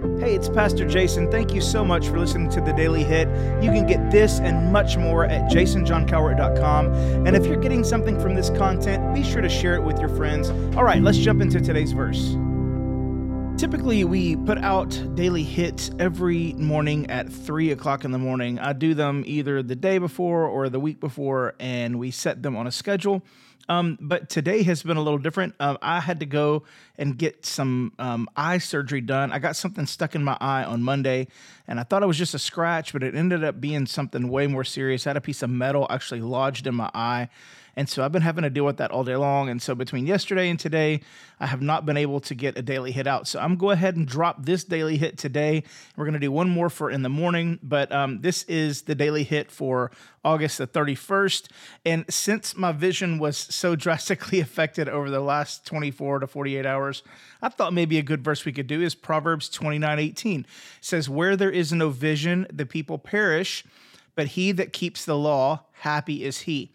Hey, it's Pastor Jason. Thank you so much for listening to the Daily Hit. You can get this and much more at jasonjohncowart.com. And if you're getting something from this content, be sure to share it with your friends. All right, let's jump into today's verse. Typically, we put out daily hits every morning at 3 o'clock in the morning. I do them either the day before or the week before, and we set them on a schedule. Um, but today has been a little different. Uh, I had to go and get some um, eye surgery done. I got something stuck in my eye on Monday, and I thought it was just a scratch, but it ended up being something way more serious. I had a piece of metal actually lodged in my eye. And so I've been having to deal with that all day long. And so between yesterday and today, I have not been able to get a daily hit out. So I'm go ahead and drop this daily hit today. We're going to do one more for in the morning, but um, this is the daily hit for August the 31st. And since my vision was so drastically affected over the last 24 to 48 hours, I thought maybe a good verse we could do is Proverbs 29 18. It says, Where there is no vision, the people perish, but he that keeps the law, happy is he.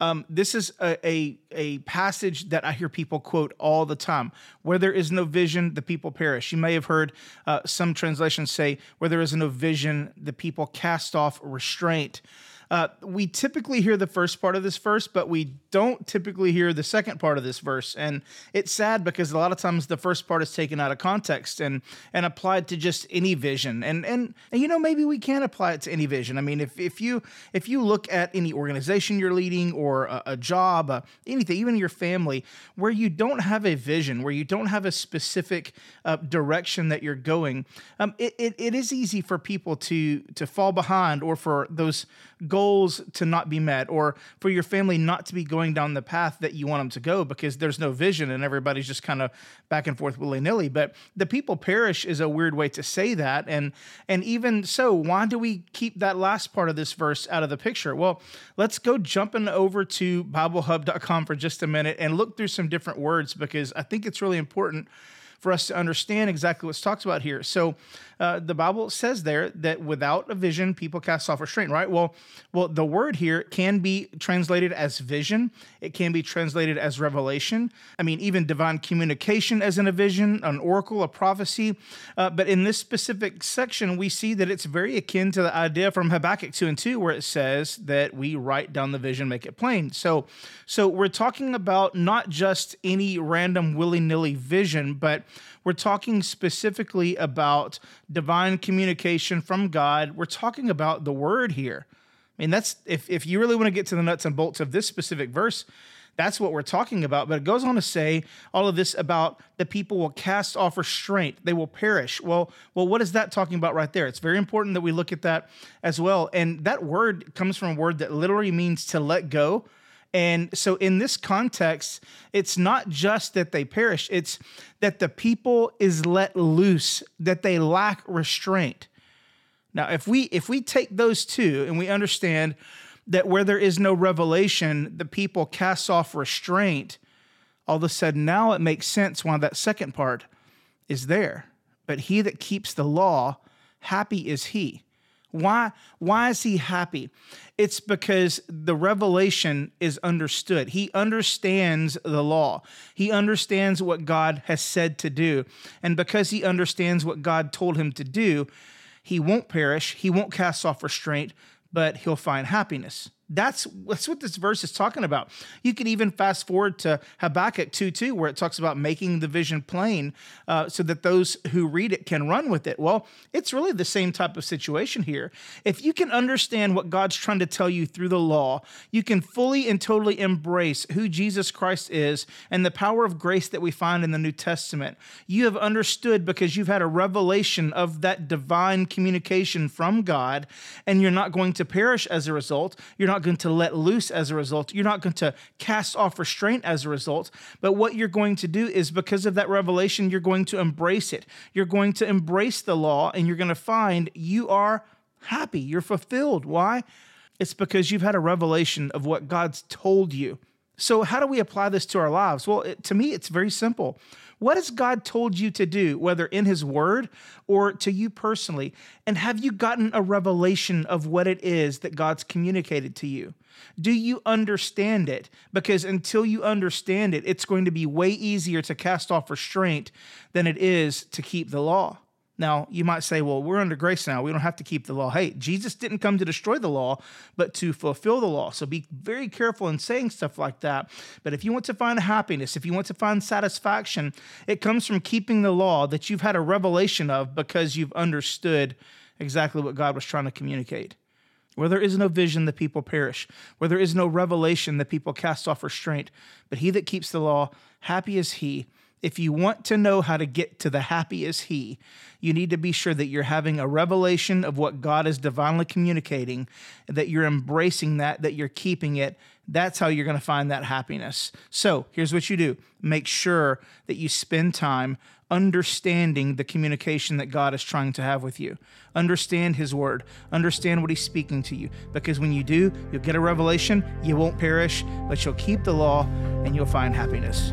Um, this is a, a, a passage that I hear people quote all the time. Where there is no vision, the people perish. You may have heard uh, some translations say, "Where there is no vision, the people cast off restraint." Uh, we typically hear the first part of this verse, but we don't typically hear the second part of this verse. And it's sad because a lot of times the first part is taken out of context and and applied to just any vision. And and, and you know maybe we can apply it to any vision. I mean, if if you if you look at any organization you're leading or a, a job, uh, anything, even your family, where you don't have a vision, where you don't have a specific uh, direction that you're going, um, it, it, it is easy for people to to fall behind or for those goals to not be met or for your family not to be going down the path that you want them to go because there's no vision and everybody's just kind of back and forth willy-nilly. But the people perish is a weird way to say that. And and even so why do we keep that last part of this verse out of the picture? Well let's go jumping over to biblehub.com for just a minute and look through some different words because i think it's really important for us to understand exactly what's talked about here. So uh, the Bible says there that without a vision, people cast off restraint, right? Well, well, the word here can be translated as vision. It can be translated as revelation. I mean, even divine communication as in a vision, an oracle, a prophecy. Uh, but in this specific section, we see that it's very akin to the idea from Habakkuk 2 and 2, where it says that we write down the vision, make it plain. So, so we're talking about not just any random willy-nilly vision, but we're talking specifically about divine communication from God. We're talking about the word here. I mean, that's if, if you really want to get to the nuts and bolts of this specific verse, that's what we're talking about. But it goes on to say all of this about the people will cast off restraint, they will perish. Well, well, what is that talking about right there? It's very important that we look at that as well. And that word comes from a word that literally means to let go and so, in this context, it's not just that they perish, it's that the people is let loose, that they lack restraint. Now, if we if we take those two and we understand that where there is no revelation, the people cast off restraint, all of a sudden now it makes sense why that second part is there. But he that keeps the law, happy is he. Why, why is he happy? It's because the revelation is understood. He understands the law. He understands what God has said to do. And because he understands what God told him to do, he won't perish, he won't cast off restraint, but he'll find happiness. That's that's what this verse is talking about. You can even fast forward to Habakkuk 2 2, where it talks about making the vision plain uh, so that those who read it can run with it. Well, it's really the same type of situation here. If you can understand what God's trying to tell you through the law, you can fully and totally embrace who Jesus Christ is and the power of grace that we find in the New Testament. You have understood because you've had a revelation of that divine communication from God, and you're not going to perish as a result. You're not not going to let loose as a result. You're not going to cast off restraint as a result. But what you're going to do is because of that revelation, you're going to embrace it. You're going to embrace the law and you're going to find you are happy. You're fulfilled. Why? It's because you've had a revelation of what God's told you. So, how do we apply this to our lives? Well, it, to me, it's very simple. What has God told you to do, whether in His Word or to you personally? And have you gotten a revelation of what it is that God's communicated to you? Do you understand it? Because until you understand it, it's going to be way easier to cast off restraint than it is to keep the law. Now, you might say, well, we're under grace now. We don't have to keep the law. Hey, Jesus didn't come to destroy the law, but to fulfill the law. So be very careful in saying stuff like that. But if you want to find happiness, if you want to find satisfaction, it comes from keeping the law that you've had a revelation of because you've understood exactly what God was trying to communicate. Where there is no vision, the people perish. Where there is no revelation, the people cast off restraint. But he that keeps the law, happy is he if you want to know how to get to the happy as He, you need to be sure that you're having a revelation of what God is divinely communicating, that you're embracing that, that you're keeping it. That's how you're going to find that happiness. So here's what you do make sure that you spend time understanding the communication that God is trying to have with you. Understand His Word, understand what He's speaking to you. Because when you do, you'll get a revelation, you won't perish, but you'll keep the law and you'll find happiness.